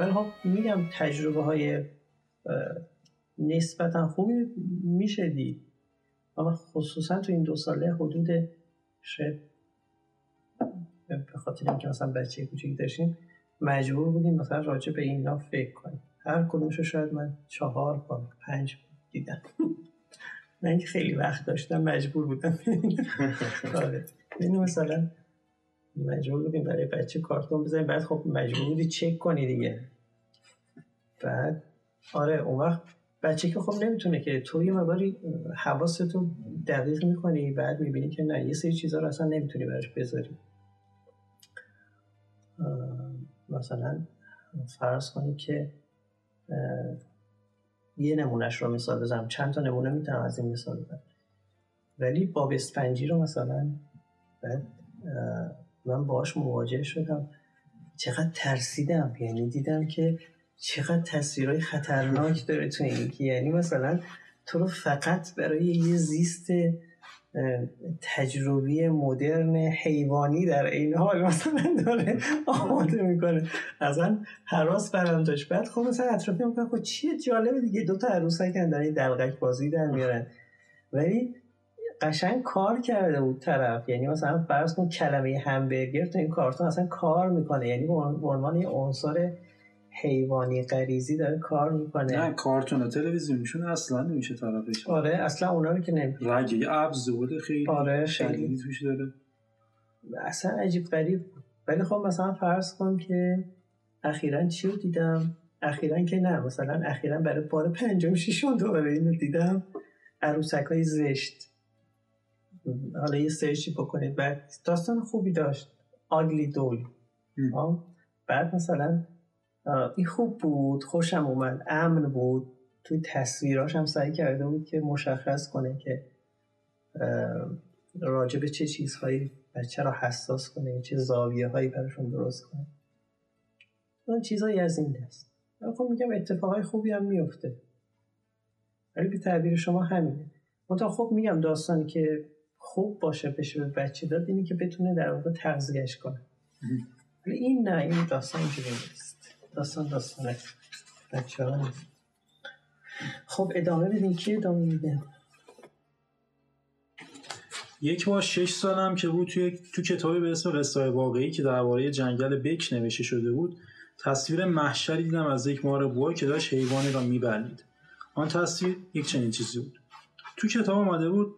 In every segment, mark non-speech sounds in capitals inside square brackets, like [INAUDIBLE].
ولی خب میگم تجربه های نسبتا خوبی میشه دید. اما خصوصا تو این دو ساله حدود شاید به خاطر اینکه مثلا بچه کوچیک داشتیم مجبور بودیم مثلا راجع به اینا فکر کنیم. هر کدومشو شاید من چهار بار پنج دیدم. من اینکه خیلی وقت داشتم مجبور بودم. [LAUGHS] آره. یعنی مثلا مجبور بودیم برای بچه کارتون بزنیم بعد خب مجبور بودی چک کنی دیگه. بعد آره اون وقت بچه که خب نمی‌تونه که تو یه مقداری حواستو دقیق می‌کنی بعد می‌بینی که نه یه سری چیزها رو اصلا نمی‌تونی براش بذاری. مثلا فرض کنی که یه نمونهش رو مثال بزنم. چند تا نمونه می‌تونم از این مثال بزنم. ولی باب اسفنجی رو مثلا بعد من باش مواجه شدم. چقدر ترسیدم. یعنی دیدم که چقدر تصویرهای خطرناک داره تو این یعنی مثلا تو رو فقط برای یه زیست تجربی مدرن حیوانی در این حال مثلا داره آماده می‌کنه. اصلا حراس برم داشت. بعد خب مثلا اطرافی می‌کنه خب چیه؟ جالبه دیگه. دوتا عروسک در این دلغک بازی در میارن. ولی قشنگ کار کرده بود طرف. یعنی مثلا فرض کن کلمه همبرگر تو این کارتون اصلا کار می‌کنه. یعنی به عنوان یه عنصر حیوانی غریزی داره کار می‌کنه. نه کارتون و تلویزیونشون اصلا نمیشه طرفش. آره اصلا اونا رو که نمیشه رنگ ابز بوده خیلی آره خیلی توش داره. اصلا عجیب غریب ولی خب مثلا فرض کن که اخیرا چی رو دیدم؟ اخیرا که نه مثلا اخیرا برای بار پنجم ششم دوباره اینو دیدم. عروسک های زشت. حالا یه سرچی بکنید. بعد داستان خوبی داشت. آگلی دول بعد مثلا این خوب بود خوشم اومد امن بود. توی تصویراش هم سعی کرده بود که مشخص کنه که راجع به چه چیزهایی بچه رو حساس کنه چه زاویه هایی براشون درست کنه. اون چیزهایی از این دست. خب میگم اتفاقای خوبی هم میفته ولی به تعبیر شما همینه. منتها خب میگم داستانی که خوب باشه بشه به بچه داد اینی که بتونه در واقع تغذیهش کنه. ولی این نه این داستان اینجوری نیست. داستان داستانه بچه ها نیست. خب ادامه بدین. کی ادامه میده؟ یک بار شش سالم که بود توی تو کتابی به اسم قصه واقعی که درباره جنگل بک نوشته شده بود تصویر محشری دیدم از یک مار بوا که داشت حیوانی را میبلید آن تصویر یک چنین چیزی بود. تو کتاب آمده بود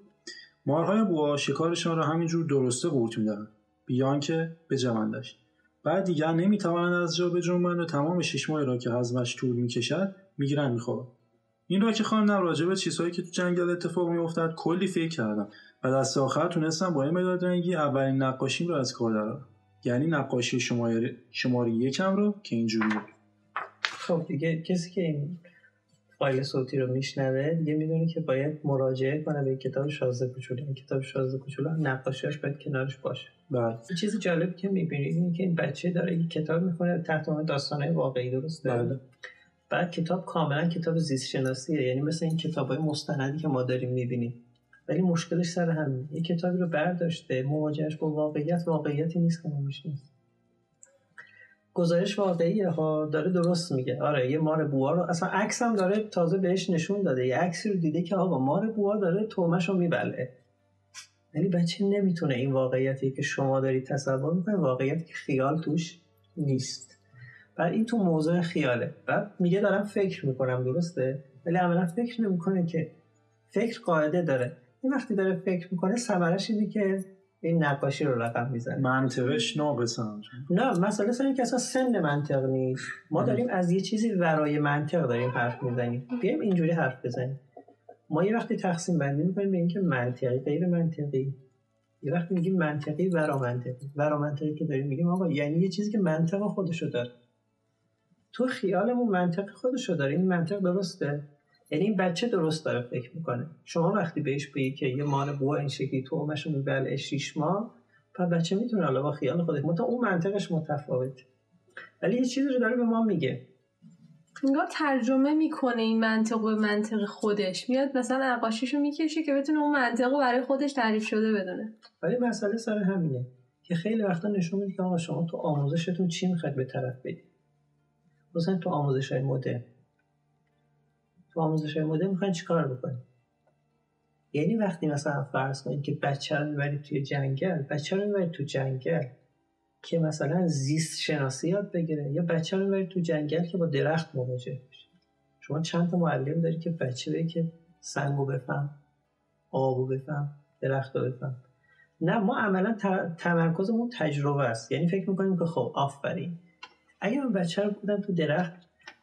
مارهای بوا شکارشان را همینجور درسته قورت میدن بیان که به جوندش بعد دیگر نمی‌توانند از جا بجنبند و تمام شش ماهی را که هضمش طول می‌کشد می‌گیرن میخوابن این را که خواندم راجع به چیزهایی که تو جنگل اتفاق میافتد کلی فکر کردم. و دست آخر تونستم با این مداد رنگی اولین نقاشیم را از کار درآورم. یعنی نقاشی شماره شماره یکم رو که اینجوری خب دیگه کسی که این فایل صوتی رو میشنوه دیگه می‌دونه که باید مراجعه کنه به کتاب شازده کوچولو این کتاب شازده کوچولو نقاشیاش باید کنارش باشه. بله. چیز جالب که می‌بینید اینه که این بچه داره یک کتاب می‌خونه تحت عنوان داستانهای واقعی درست بله. بعد کتاب کاملا کتاب زیست شناسیه یعنی مثل این کتابای مستندی که ما داریم می‌بینیم. ولی مشکلش سر همین یه کتابی رو برداشته مواجهش با واقعیت واقعیتی نیست که ما می‌شناسیم. گزارش واقعیه ها داره درست میگه. آره یه مار بوها رو اصلا عکس هم داره تازه بهش نشون داده. یه عکسی رو دیده که آقا مار بوها داره تومش رو میبله. ولی بچه نمی‌تونه این واقعیتی که شما دارید تصور می‌کنه واقعیت که خیال توش نیست. بعد این تو موضوع خیاله. بعد میگه دارم فکر می‌کنم درسته؟ ولی عملا فکر نمی‌کنه که فکر قاعده داره. این وقتی داره فکر می‌کنه ثمرش اینه که این نقاشی رو رقم می‌زنه. منطقش ناقصه. نه مسئله سر که اصلا سن منطق نیست. ما داریم از یه چیزی ورای منطق داریم حرف می‌زنیم. بیایم اینجوری حرف بزنیم. ما یه وقتی تقسیم بندی می‌کنیم به اینکه منطقی غیر منطقی. یه وقتی میگیم منطقی ورا منطقی. ورا منطقی که داریم میگیم آقا یعنی یه چیزی که منطق خودشو داره. تو خیالمون منطق خودشو داره. این منطق درسته؟ یعنی این بچه درست داره فکر می‌کنه. شما وقتی بهش بگی که یه مال بوا این شکلی تو اومشو میبله شیش ماه و بچه می‌تونه حالا با خیال خودش متا اون منطقش متفاوت. ولی یه چیزی رو داره به ما میگه. انگار ترجمه می‌کنه این منطق به منطق خودش. میاد مثلا نقاشیشو می‌کشه که بتونه اون منطق برای خودش تعریف شده بدونه. ولی مسئله سر همینه که خیلی وقتا نشون میده که آقا شما تو آموزشتون چی می‌خواید به طرف بدید. خصوصا تو آموزش های مدرن. تو آموزش مدرن می‌خواین چیکار بکنید یعنی وقتی مثلا فرض کنید که بچه رو می‌برید توی جنگل بچه رو می‌برید تو جنگل که مثلا زیست شناسی یاد بگیره یا بچه رو می‌برید تو جنگل که با درخت مواجه بشه شما چند تا معلم داری که بچه بگه که سنگو بفهم آبو بفهم درخت رو بفهم؟ نه ما عملا تمرکزمون تجربه است. یعنی فکر می‌کنیم که خب آفرین. اگر بچه رو بودن تو درخت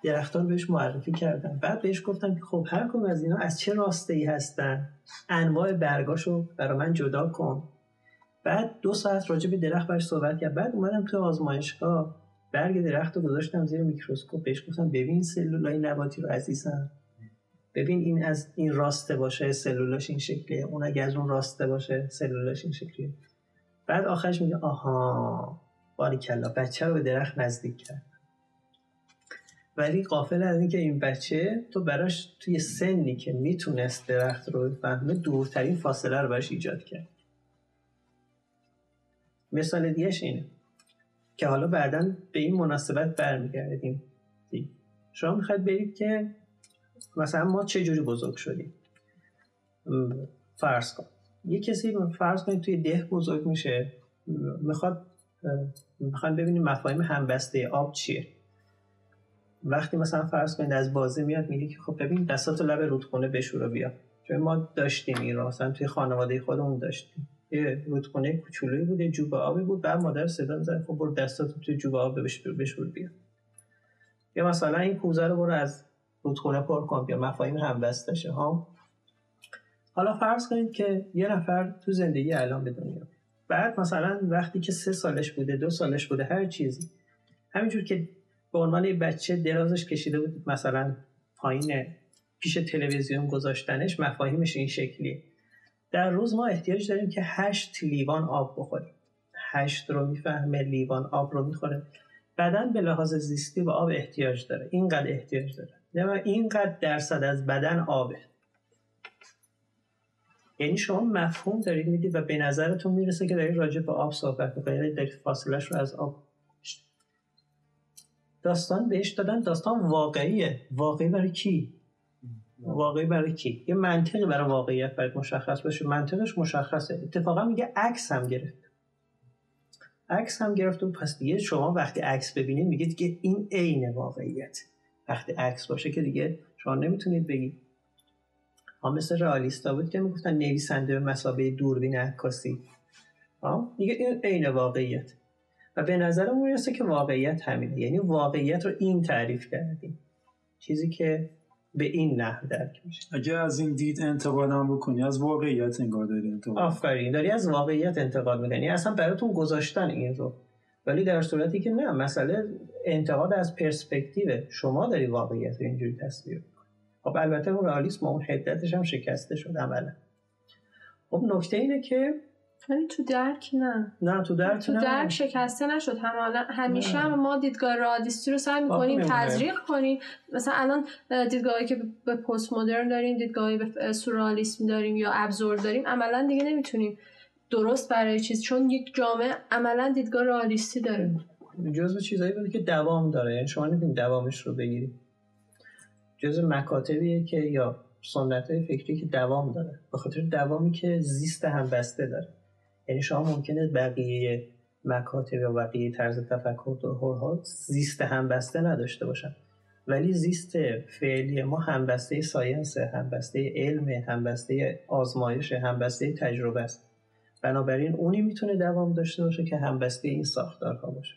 درختان رو بهش معرفی کردن. بعد بهش گفتم که خب هر کدوم از اینا از چه راسته ای هستن؟ انواع برگاشو برای من جدا کن. بعد دو ساعت راجع به درخت برش صحبت کرد. بعد اومدم تو آزمایشگاه. برگ درخت رو گذاشتم زیر میکروسکوپ. بهش گفتم ببین سلولای نباتی رو عزیزم. ببین این از این راسته باشه سلولاش این شکلیه. اون اگه از اون راسته باشه سلولاش این شکلیه. بعد آخرش میگه آها باری کلا بچه رو به درخت نزدیک کرد. ولی قافل از اینکه این بچه تو براش توی سنی که می‌تونست درخت رو بفهمه دورترین فاصله رو براش ایجاد کرد. مثال دیگهش اینه که حالا بعدا به این مناسبت برمیگردیم. شما می‌خواید برید که مثلا ما چه جوری بزرگ شدیم؟ فرض کن. یه کسی فرض کنید توی ده بزرگ میشه می‌خواد می‌خواد ببینیم مفاهیم همبسته آب چیه. وقتی مثلا فرض کنید از بازی میاد میگه که خب ببین دستاتو لب رودخونه بشور بیا. چون ما داشتیم این مثلا توی خانواده خودمون داشتیم. یه رودخونه کوچولویی بود یه جوب آبی بود بعد مادر صدا می‌زد خب برو دستاتو توی جوب آب بشور بیا. یا مثلا این کوزه رو برو از رودخونه پر کن یا مفاهیم همبستشه ها؟ حالا فرض کنید که یه نفر تو زندگی الان به دنیا بعد مثلا وقتی که سه سالش بوده دو سالش بوده هر چیزی. همینجور که به عنوان بچه درازش کشیده بود مثلا پایین پیش تلویزیون گذاشتنش مفاهیمش این شکلی در روز ما احتیاج داریم که هشت لیوان آب بخوریم. هشت رو می‌فهمه لیوان آب رو می‌خوره. بدن به لحاظ زیستی به آب احتیاج داره. اینقدر احتیاج داره. نه اینقدر درصد از بدن آبه. یعنی شما مفهوم دارید می‌دید و به نظرتون می‌رسه که دارید راجع به آب صحبت می‌کنید. یعنی دارید فاصلش رو از آب داستان بهش دادن داستان واقعیه. واقعی برای کی؟ واقعی برای کی؟ یه منطقی برای واقعیت باید مشخص باشه. منطقش مشخصه. اتفاقا میگه عکس هم گرفت. عکس هم گرفت. و پس دیگه شما وقتی عکس ببینید میگید که این عین واقعیت. وقتی عکس باشه که دیگه شما نمی‌تونید بگید. ها مثل رئالیستا بود که می‌گفتن نویسنده به مسابقه دوربین عکاسی. دیگه این عین واقعیت. و به نظر می‌رسه که واقعیت همینه. یعنی واقعیت رو این تعریف کردیم. چیزی که به این نحو درک میشه. اگه از این دید انتقاد هم بکنی از واقعیت انگار داری انتقاد. آفرین. داری از واقعیت انتقاد می‌کنی. اصلا براتون گذاشتن این رو. ولی در صورتی که نه مسئله انتقاد از پرسپکتیو شما داری واقعیت رو اینجوری تصویر خب البته اون رئالیسم اون حدتش هم شکسته شد عملا. خب نکته اینه که ولی تو درک نه. نه تو درک تو درک شکسته نشد. همیشه هم ما دیدگاه رادیستی رو سعی می‌کنیم تزریق کنیم. مثلا الان دیدگاهی که به پست مدرن داریم دیدگاهی به سورالیسم داریم یا ابزورد داریم عملا دیگه نمی‌تونیم درست برای چیز. چون یک جامعه عملا دیدگاه رئالیستی داره. جزو چیزایی بوده که دوام داره. یعنی شما نمی‌تونید دوامش رو بگیرید. جزو مکاتبیه که یا سنت های فکری که دوام داره. به خاطر دوامی که زیست هم بسته داره. یعنی شما ممکنه بقیه مکاتب یا بقیه طرز تفکر ها زیست همبسته نداشته باشن. ولی زیست فعلی ما همبسته ساینس همبسته علم همبسته آزمایش همبسته تجربه است. بنابراین اونی می‌تونه دوام داشته باشه که همبسته این ساختارها باشه.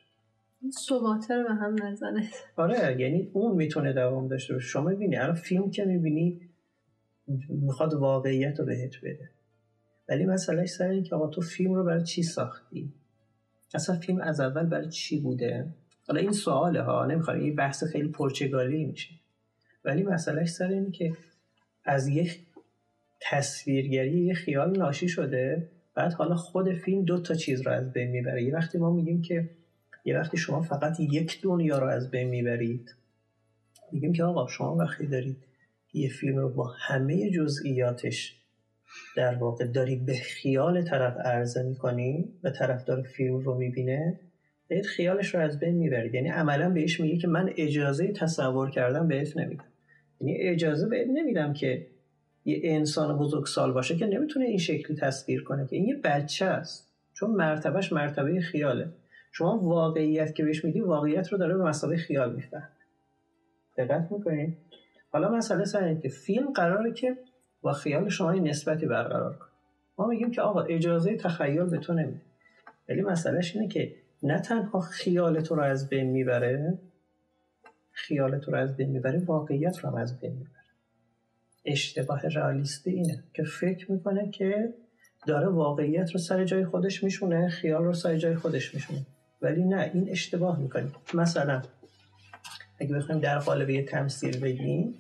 ثباته رو به هم نزنه. آره یعنی اون می‌تونه دوام داشته باشه. شما می‌بینی الان فیلم که می‌بینی می‌خواد واقعیت رو بهت بده. ولی مسئله سر این که آقا تو فیلم رو برای چی ساختی؟ اصلا فیلم از اول برای چی بوده؟ حالا این سواله ها نمی‌خوام این بحث خیلی پرچگالی میشه. ولی مسئله سر اینه که از یک تصویرگری یه خیال ناشی شده بعد حالا خود فیلم دو تا چیز رو از بین می‌بره. یه وقتی ما میگیم که یه وقتی شما فقط یک دنیا رو از بین می‌برید میگیم که آقا شما وقتی دارید یه فیلم رو با همه جزئیاتش در واقع داری به خیال طرف عرضه می‌کنی و طرف داره فیلم رو می‌بینه بهت خیالش رو از بین می‌برید. یعنی عملا بهش میگه که من اجازه تصور کردن بهت نمیدم. یعنی اجازه بهت نمیدم که یه انسان بزرگ سال باشه که نمی‌تونه این شکلی تصویر کنه که این یه بچه است. چون مرتبهش مرتبه خیاله. شما واقعیت که بهش میدی واقعیت رو داره به مسابقه خیال میفهم دقت می‌کنید حالا مسئله سر که فیلم قراره که با خیال شما نسبتی برقرار کنه ما میگیم که آقا اجازه تخیل به تو نمیده. ولی مسئلهش اینه که نه تنها خیال تو رو از بین می‌بره خیال تو رو از بین می‌بره واقعیت رو از بین می‌بره. اشتباه رئالیستی اینه که فکر می‌کنه که داره واقعیت رو سر جای خودش میشونه خیال رو سر جای خودش میشونه. ولی نه این اشتباه می‌کنیم. مثلا اگه بخوایم در قالب یه تمثیل بگیم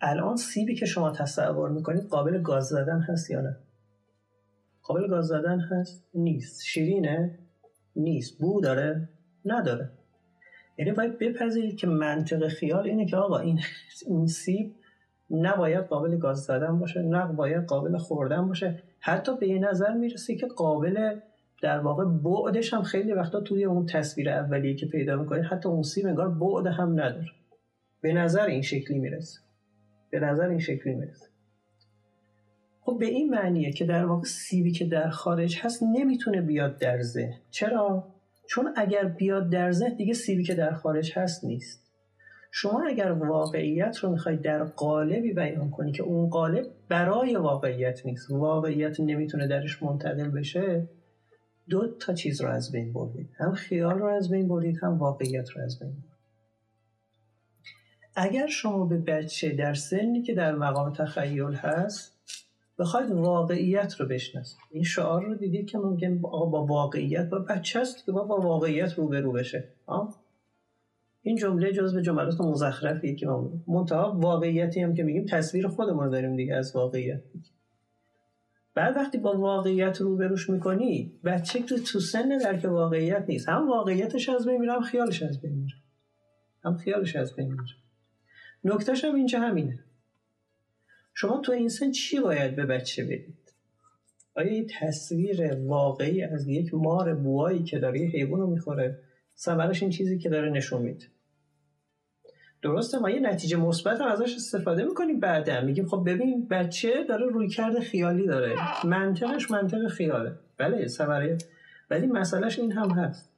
الان سیبی که شما تصور می‌کنید قابل گاز زدن هست یا نه؟ قابل گاز زدن هست؟ نیست. شیرینه؟ نیست. بو داره؟ نداره. یعنی باید بپذیرید که منطق خیال اینه که آقا این این سیب نباید قابل گاز زدن باشه نه باید قابل خوردن باشه. حتی به این نظر می‌رسه که قابل در واقع بعدش هم خیلی وقتا توی اون تصویر اولیه که پیدا می‌کنید حتی اون سیب انگار بعد هم نداره. به نظر این شکلی می‌رسه. به نظر این شکلی می‌رسه. خب به این معنیه که در واقع سیبی که در خارج هست نمی‌تونه بیاد در ذهن. چرا؟ چون اگر بیاد در ذهن دیگه سیبی که در خارج هست نیست. شما اگر واقعیت رو می‌خوای در قالبی بیان کنی که اون قالب برای واقعیت نیست واقعیت نمی‌تونه درش منتقل بشه دو تا چیز رو از بین بردید. هم خیال رو از بین بردید هم واقعیت رو از بین بردید. اگر شما به بچه در سنی که در مقام تخیل هست بخواید واقعیت رو بشناسید. این شعار رو دیدید که ممکن با واقعیت با بچه هست که با, با واقعیت روبرو بشه؟ این جمله جزو جملات مزخرفیه که ما منتها واقعیتی هم که میگیم تصویر خودمون رو داریم دیگه از واقعیت بعد وقتی با واقعیت روبروش می‌کنی بچه تو تو سن درک واقعیت نیست. هم واقعیتش از بین میره هم خیالش از بین میره. هم خیالش از بین میره. نکتهش هم اینجا همینه. شما تو این سن چی باید به بچه بدید؟ آیا یه تصویر واقعی از یک مار بوایی که داره یه حیوان رو می‌خوره ثمرش این چیزی که داره نشون میده؟ درسته ما یه نتیجه مثبت ازش استفاده می‌کنیم بعدا. میگیم خب ببین بچه داره روی کرده خیالی داره. منطقش منطق خیاله. بله ثمره. ولی مسئلهش این هم هست.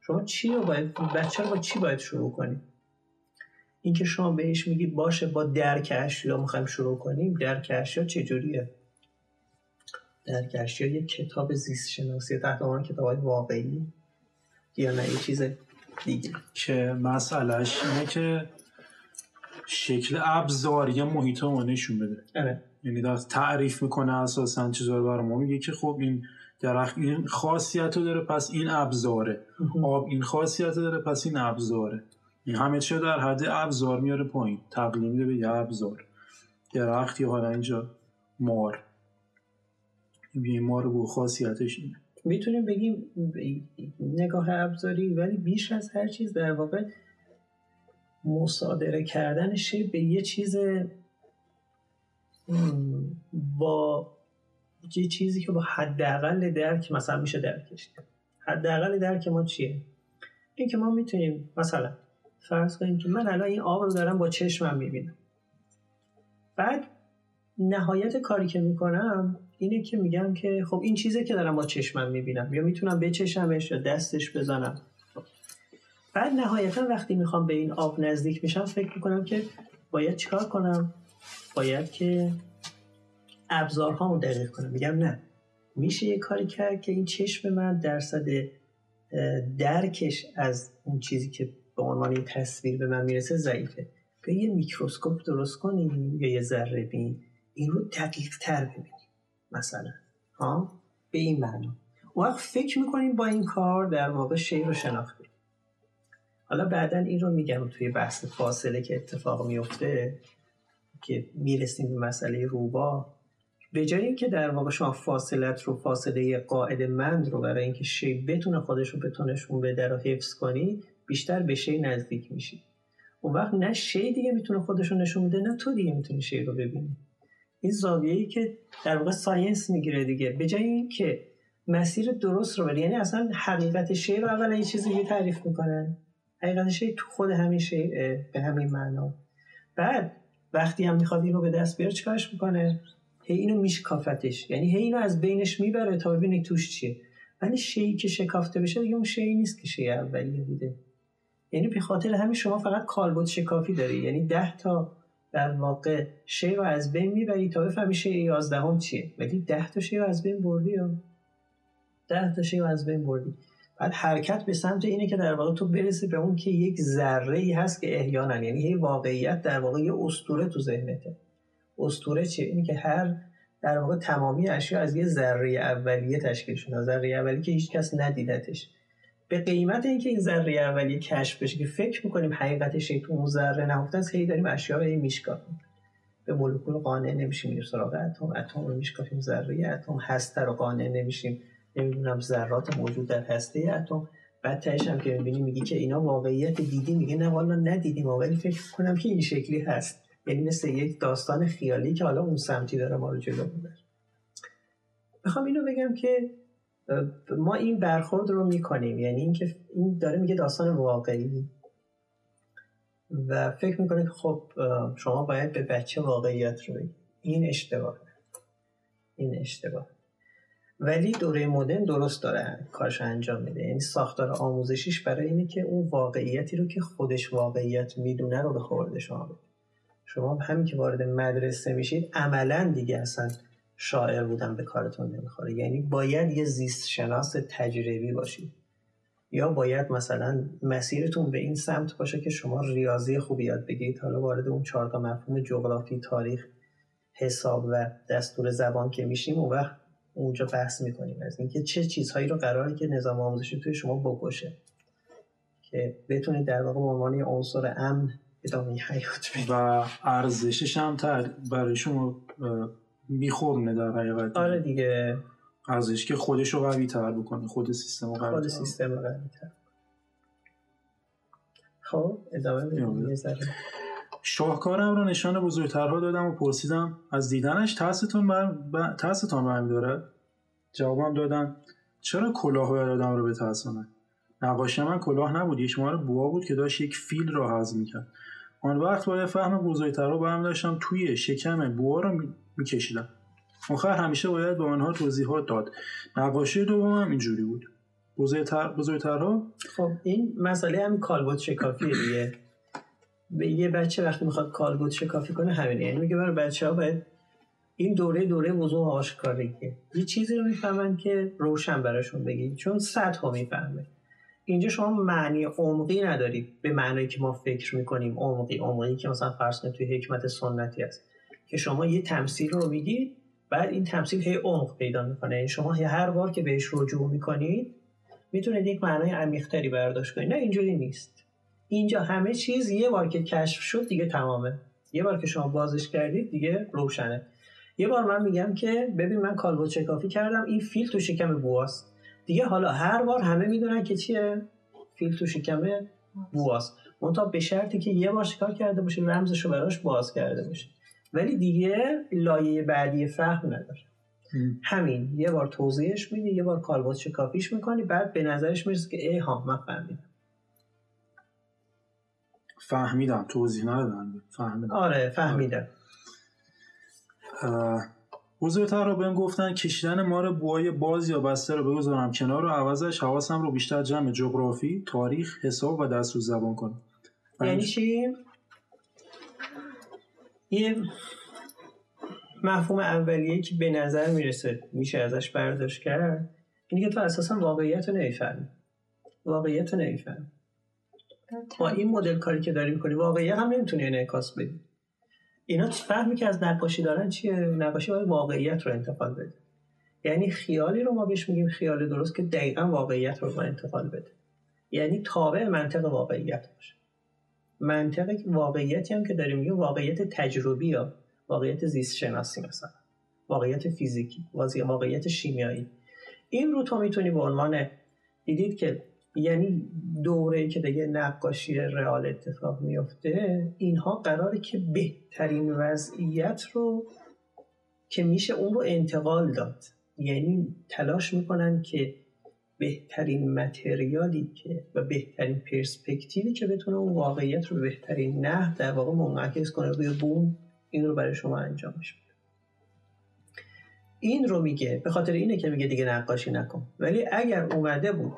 شما چی رو باید بچه رو با چی باید شروع کنیم؟ اینکه شما بهش میگی باشه با درک اشیا می‌خوایم شروع کنیم درک اشیا چجوریه؟ درک اشیا یه کتاب زیست شناسی تحت عنوان کتاب های واقعی یا نه یه چیز دیگه. که مسئلهش اینه که شکل ابزاری محیط رو نشون بده. آره. یعنی در تعریف می‌کنه اساسا چیزا رو برای ما میگه که خب این درخت این خاصیت رو داره پس این ابزاره. آب این خاصیت رو داره پس این ابزاره. این همه در حد ابزار میاره پایین. تقلیل میده به یه ابزار. درختی حالا اینجا مار. این مار بو خاصیتش اینه. می‌تونیم بگیم نگاه ابزاری ولی بیش از هر چیز در واقع مصادره کردنش به یه چیز با یه چیزی که با حداقل درک مثلا میشه درکش حداقل درک ما چیه؟ این که ما می‌تونیم مثلا فرض کنیم که من الان این آب رو دارم با چشمم می‌بینم. بعد نهایت کاری که می‌کنم اینه که میگم که خب این چیزه که دارم با چشمم می‌بینم. یا می‌تونم بچشمش یا دستش بزنم. بعد نهایتا وقتی می‌خوام به این آب نزدیک میشم فکر می‌کنم که باید چیکار کنم؟ باید که ابزارهامو دقیق کنم. میگم نه. میشه یه کاری کرد که این چشم من درصد درکش از اون چیزی که به عنوان یه تصویر به من می‌رسه ضعیفه. به یه میکروسکوپ درست کنیم یا یه ذره بین این رو دقیق تر ببینیم مثلا. ها؟ به این معنا. وقت فکر می‌کنیم با این کار در واقع شی رو شناختیم حالا بعدا این رو میگم توی بحث فاصله که اتفاق میفته که می‌رسیم به مسئله روبا. به جای اینکه در واقع شما فاصلت رو فاصله قاعد مند رو برای اینکه شی بتونه خودش رو بتونشون بده رو حفظ کنی بیشتر به شی نزدیک میشی. اون وقت نه شی دیگه می‌تونه خودش رو نشون بده نه تو دیگه می‌تونی شی رو ببینی. این زاویه‌ای که در واقع ساینس می‌گیره دیگه. به جای اینکه مسیر درست رو بره یعنی اصلا حقیقت شعر رو اولا یه چیزی یه تعریف می‌کنن. حقیقت شعر تو خود همین شعر به همین معنا. بعد وقتی هم می‌خواد این رو به دست بیاره چیکارش می‌کنه؟ هی اینو میشکافتش. یعنی هی اینو از بینش می‌بره تا ببینی توش چیه. ولی شیعی که شکافته بشه دیگه اون شیعی نیست که شیعی اولیه بوده. یعنی به خاطر همین شما فقط کالبد شکافی داری. یعنی ده تا در واقع شی رو از بین می‌بری تا بفهمی شی یازدهم چیه. ولی ده تا شی رو از بین بردی یا؟ ده تا شی رو از بین بردی. بعد حرکت به سمت اینه که در واقع تو برسی به اون که یک ذره ای هست که احیانا یعنی یه واقعیت در واقع یه اسطوره تو ذهنته. اسطوره چیه اینه که هر در واقع تمامی اشیا از یه ذره اولیه تشکیل شده. ذره اولیه که هیچ کس ندیدتش. به قیمت اینکه این ذره اولیه کشف بشه که فکر می‌کنیم حقیقتش تو اون ذره نهفته است هی داریم اشیا رو میشکافیم. به مولکول قانع نمیشیم میریم سراغ اتم. اتم رو میشکافیم ذره اتم هسته رو قانع نمیشیم. نمی‌دونم ذرات موجود در هسته اتم. بعد تهش هم که می‌بینی میگی که اینا واقعیت دیدی میگه نه والا ندیدیم. ولی فکر کنم که این شکلی هست. یعنی مثل یک داستان خیالی که حالا اون سمتی داره ما رو جلو می‌بره. می‌خوام اینو بگم که ما این برخورد رو می‌کنیم. یعنی اینکه این داره میگه داستان واقعی. و فکر می‌کنه که خب شما باید به بچه واقعیت رو بگید. این اشتباه. این اشتباه. ولی دوره مدرن درست داره کارش انجام میده. یعنی ساختار آموزشیش برای اینه که اون واقعیتی رو که خودش واقعیت می‌دونه رو به خورده شما بده. شما همین که وارد مدرسه میشید عملا دیگه اصلا شاعر بودن به کارتون نمی‌خوره. یعنی باید یه زیست شناس تجربی باشید یا باید مثلا مسیرتون به این سمت باشه که شما ریاضی خوبی یاد بگیرید. حالا وارد اون چهار تا مفهوم جغرافی تاریخ حساب و دستور زبان که میشیم اون وقت اونجا بحث می‌کنیم. از اینکه چه چیزهایی رو قراره که نظام آموزشی توی شما بکشه که بتونید در واقع به عنوان عنصر امن ادامه حیات و ارزشش هم برای شما میخورنه در حقیقت. آره دیگه. ارزش که خودش رو قوی تر بکنه خود سیستم رو قوی خود سیستم رو قوی تر. خب ادامه بدیم. شاهکارم رو نشان بزرگترها دادم و پرسیدم از دیدنش ترستان بر... ترستان برمی داره جوابم دادم چرا کلاه باید آدم رو بترسانه نقاشی من کلاه نبود یک مار بوا بود که داشت یک فیل را حض می‌کرد. آن وقت باید فهم بزرگترها برم داشتم. توی شکم بوا رو میکشیدم. آخر همیشه باید به آنها توضیحات داد. نقاشی دوم هم اینجوری بود. بزرگتر بزرگترها؟ خب این مسئله هم کالبوت شکافی دیگه. به یه بچه وقتی می‌خواد کالبوت شکافی کنه همینه یعنی میگه برای بچه ها باید این دوره دوره وضوح آشکاریه یه چیزی رو می‌فهمن که روشن براشون بگی. چون سطح می‌فهمه. اینجا شما معنی عمقی ندارید به معنی که ما فکر می‌کنیم. عمقی عمقی که مثلا فرض کنید توی حکمت سنتی است که شما یه تمثیل رو میگید بعد این تمثیل هی عمق پیدا می‌کنه. یعنی شما هر بار که بهش رجوع می‌کنید می‌تونید یک معنای عمیقتری برداشت کنید. نه اینجوری نیست. اینجا همه چیز یه بار که کشف شد دیگه تمامه. یه بار که شما بازش کردید دیگه روشنه. یه بار من میگم که ببین من کالبوت چکافی کردم. این فیل تو شکم بواست دیگه حالا هر بار همه می‌دونن که چیه؟ فیل تو شکم بواست منتها به شرطی که یه بار شکار کرده باشه رمزشو براش باز کرده باشه. ولی دیگه لایه بعدی فهم نداره. همین. یه بار توضیحش میدی یه بار کالبوت شکافیش می‌کنی بعد به نظرش می‌رسه که ای ها من فهمیدم. فهمیدم. توضیح ندادم فهمیدم. آره فهمیدم. بزرگتر رو بهم گفتن کشیدن مار بوهای باز یا بسته رو بگذارم کنار و عوضش حواسم رو بیشتر جمع جغرافی، تاریخ، حساب و دستور زبان کنم. یعنی چی؟ یه مفهوم اولیه که به نظر می‌رسه میشه ازش برداشت کرد اینه که تو اساسا واقعیت رو نمی‌فهمی. واقعیت رو نمی‌فهمی. با این مدل کاری که داریم کنی واقعیت هم نمی‌تونی انعکاس بدی. اینا فهمی که از نقاشی دارن چیه؟ نقاشی باید واقعیت رو انتقال بده. یعنی خیالی رو ما بهش میگیم خیال درست که دقیقا واقعیت رو ما انتقال بده. یعنی تابع منطق واقعیت باشه. منطق واقعیتی هم که داریم میگیم واقعیت تجربی یا واقعیت زیست شناسی مثلا. واقعیت فیزیکی واقعیت شیمیایی. این رو تو می‌تونی به عنوان دیدید که یعنی دوره که دیگه نقاشی رئال اتفاق میفته اینها قراره که بهترین وضعیت رو که میشه اون رو انتقال داد. یعنی تلاش می‌کنن که بهترین متریالی که و بهترین پرسپکتیوی که بتونه اون واقعیت رو به بهترین نه در واقع منعکس کنه روی بوم این رو برای شما انجام میشه. این رو میگه به خاطر اینه که میگه دیگه نقاشی نکن. ولی اگر اومده بود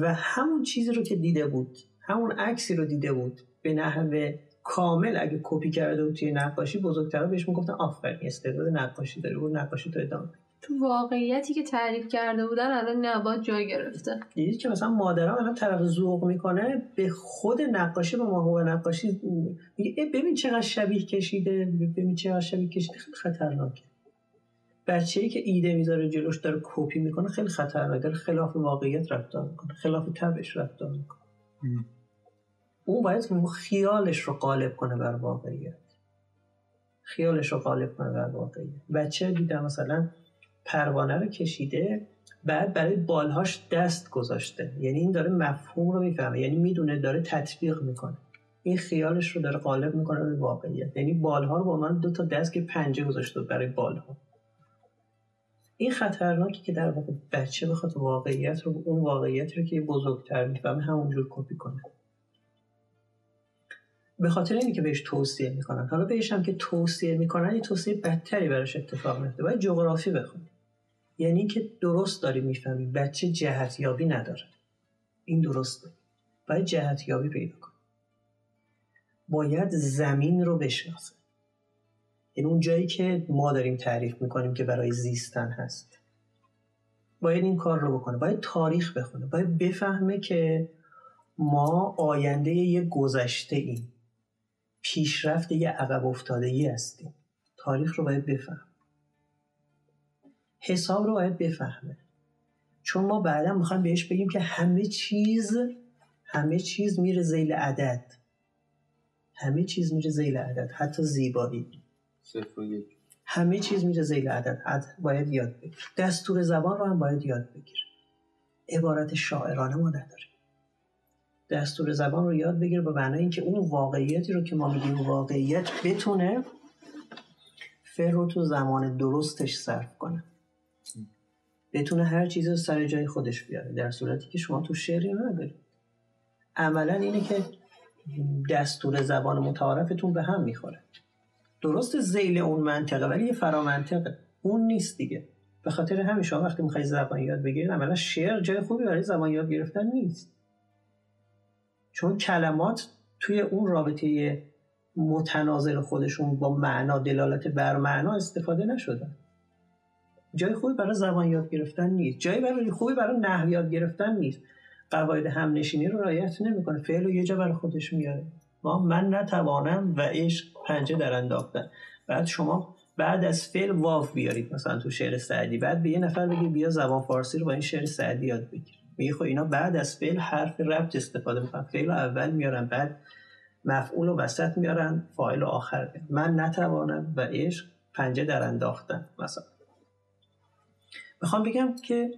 و همون چیزی رو که دیده بود همون عکسی رو دیده بود به نحوه کامل اگه کپی کرده بود توی نقاشی بزرگترها بهش می‌گفتن آفرین استعداد نقاشی داری اون نقاشی تو ادامه تو واقعیتی که تعریف کرده بودن الان نباد جای گرفته. دیدید که مثلا مادرم الان طرف ذوق می‌کنه به خود نقاشی به ماهو نقاشی میگه ببین چقدر شبیه کشیده ببین چقدر شبیه کشیده خیلی خطرناکه. بچه ای که ایده می‌ذاره جلوش داره کپی می‌کنه خیلی خطرناکه خلاف واقعیت رفتار می‌کنه. خلاف تبش رفتار می‌کنه. اون باید خیالش رو قالب کنه بر واقعیت. خیالش رو قالب کنه بر واقعیت. بچه دیدم مثلا پروانه رو کشیده بعد برای بالهاش دست گذاشته. یعنی این داره مفهوم رو می‌فهمه. یعنی می‌دونه داره تطبیق می‌کنه. این خیالش رو داره قالب می‌کنه به واقعیت. یعنی بالها رو با من دو تا دست که پنجه گذاشته برای بالها. این خطرناکی که در واقع بچه بخواد واقعیت رو اون واقعیت رو که بزرگتر می‌فهمه همونجور کپی کنه. به خاطر اینی که بهش توصیه می‌کنن. حالا بهش هم که توصیه می‌کنن یه توصیه بدتری براش اتفاق میفته باید جغرافی بخونی. یعنی که درست داری می‌فهمی. بچه جهتیابی نداره. این درسته باید جهتیابی پیدا کن باید زمین رو بشناسه. یعنی اون جایی که ما داریم تعریف می‌کنیم که برای زیستن هست. باید این کار رو بکنه باید تاریخ بخونه باید بفهمه که ما آینده یه گذشته ایم. پیشرفت یه عقب افتاده ای هستیم. تاریخ رو باید بفهم حساب رو باید بفهمه. چون ما بعدا می‌خوایم بهش بگیم که همه چیز همه چیز میره زیل عدد. همه چیز میره زیل عدد حتی زیبایی. همه چیز میره زیل عدد. عدد باید یاد بگیر. دستور زبان رو هم باید یاد بگیر. عبارت شاعرانه ما نداریم دستور زبان رو یاد بگیر به معنای اینکه اون واقعیتی رو که ما میگیم واقعیت بتونه فعل رو تو زمان درستش صرف کنه. بتونه هر چیز رو سر جای خودش بیاره. در صورتی که شما تو شعری ندارید عملا اینه که دستور زبان متعارفتون به هم می‌خوره. درست زیل اون منطقه ولی یه فرامنطقه. اون نیست دیگه. به خاطر همین شما وقتی می‌خوای زبان یاد بگیرید عملا شعر جای خوبی برای زبان یاد گرفتن نیست. چون کلمات توی اون رابطه متناظر خودشون با معنا دلالت بر معنا استفاده نشدن جای خوبی برای زبان یاد گرفتن نیست. جای برای خوبی برای نحو یاد گرفتن نیست. قواعد همنشینی رو رعایت نمی‌کنه. فعل رو یه جا برای خودش میاره. ما من نتوانم و عشق پنجه در انداختن. بعد شما بعد از فعل واف بیارید مثلا تو شعر سعدی. بعد به یه نفر بگی بیا زبان فارسی رو با این شعر سعدی یاد بگیر. میگه خب اینا بعد از فعل حرف ربط استفاده می‌کنن. فعل اول میارن بعد مفعول و وسط میارن فاعل و آخر میارن. من نتوانم و عشق پنجه در انداختن مثلا. می‌خوام بگم که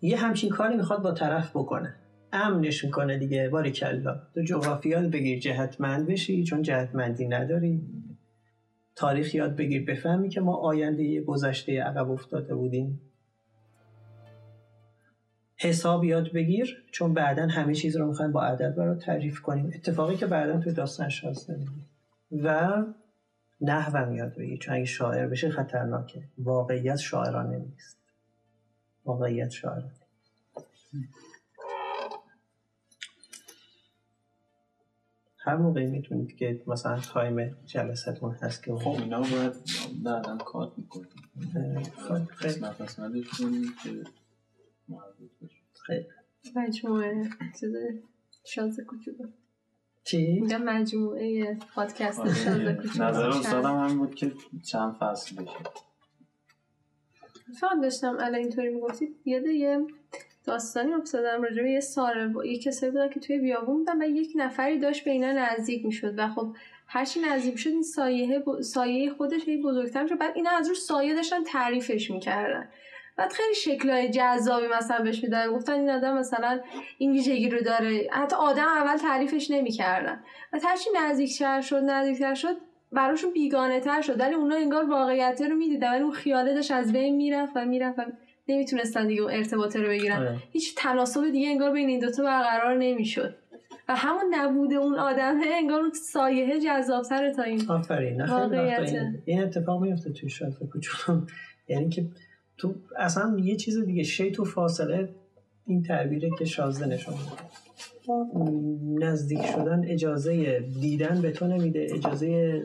یه همچین کاری می‌خواد با طرف بکنه. امنش می‌کنه دیگه باری کلا. تو جغرافی یاد بگیر جهتمند بشی چون جهتمندی نداری. تاریخ یاد بگیر. بفهمی که ما آینده گذشته عقب افتاده بودیم. حساب یاد بگیر چون بعدا همه چیز رو می‌خوایم با عدد برای تعریف کنیم. اتفاقی که بعدا توی داستان میگیم و نحوم یاد بگیر. چون اگه شاعر بشه خطرناکه. واقعیت شاعرانه نیست. واقعیت شاعرانه هر موقع می‌تونید که مثلا تایم جلستون هست که خب اینا باید بعدا کار می‌کنیم. خب خیلی. که خیلی. مجموعه چیز شانس کوچولو. چی؟ میگم مجموعه پادکست شانس کوچولو. نظر استادم هم بود که چند فصل بشه. فهم داشتم الان اینطوری می‌گفتید یاد یه داستانی افتادم راجع به یه ساره با یه کسایی بودن که توی بیابون بودن و یک نفری داشت به اینا نزدیک می‌شد و خب هرچی نزدیک شد این سایه, ب... سایه خودش هی بزرگتر می‌شد. بعد اینا از رو سایه داشتن تعریفش می‌کردن. بعد خیلی شکلهای جذابی مثلا بهش میدن گفتن این آدم مثلا این ویژگی رو داره. حتی آدم اول تعریفش نمی‌کردن. و هرچی نزدیکتر شد نزدیکتر شد براشون بیگانه تر شد. ولی اونا انگار واقعیت رو می‌دیدن. ولی اون خیاله داشت از بین می‌رفت و می‌رفت و نمی‌تونستن دیگه اون ارتباطه رو بگیرن. آره. هیچ تناسب دیگه انگار بین این دوتا برقرار نمی‌شد. و همون نبود اون آدمه انگار اون سایه جذابتره تا این آفرین. این, این اتفاق میفته توی شاید کوچولو [LAUGHS] یعنی که تو اصلا یه چیز دیگه شی تو فاصله این تعبیره که شازده نشون میده. نزدیک شدن اجازه دیدن به تو نمیده اجازه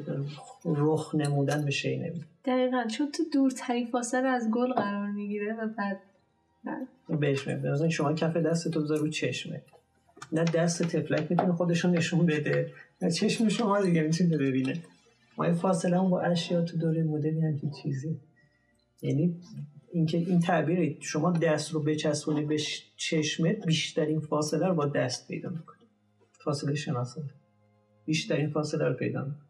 رخ نمودن به شی نمیده. دقیقا چون تو دورترین فاصله از گل قرار می‌گیره و بعد بهش مثلا شما کف دست تو رو چشمه. نه دست تفلک می‌تونه خودشون نشون بده. نه چشم شما دیگه می‌تونه ببینه. ما این فاصله هم با اشیا تو دوره مدرنی همچین چیزی. یعنی اینکه این تعبیر شما دست رو بچسبونی به چشمت بیشترین فاصله رو با دست پیدا می‌کنی. فاصله شناسایی بیشترین فاصله رو پیدا می‌کنی.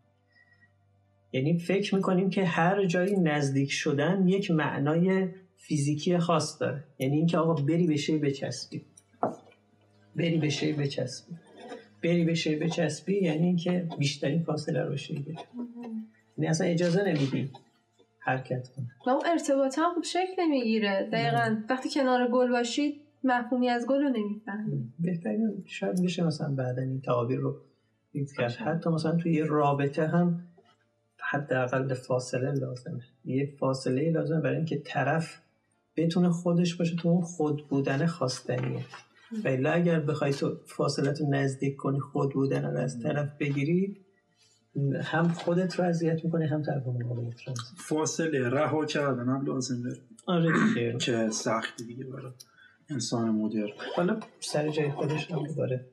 یعنی فکر می‌کنیم که هر جایی نزدیک شدن یک معنای فیزیکی خاص داره. یعنی اینکه آقا بری به شی بچسبی. بری به شی بچسبی. بری به شی بچسبی یعنی اینکه بیشترین فاصله رو شی بگیری. یعنی اصلا اجازه نمیدی حرکت کنه و اون ارتباط هم خوب شکل نمی‌گیره. دقیقا وقتی کنار گل باشید مفهومی از گل رو نمی‌فهمید بهترین شاید میشه مثلا بعدا این تعابیر رو دید کرد. حتی مثلا توی یه رابطه هم حداقل فاصله لازمه. یه فاصله لازمه برای اینکه طرف بتونه خودش باشه تو اون خود بودن خواستنیه. ولی اگر بخوای تو فاصله تو نزدیک کنی خود بودن رو از طرف بگیری هم خودت رو اذیت می‌کنی هم طرف مقابلت رو. اذیت. فاصله رها کردن هم لازم داره. آره دیگه. که سختی دیگه برای انسان مدرن. حالا سر جای خودش هم دوباره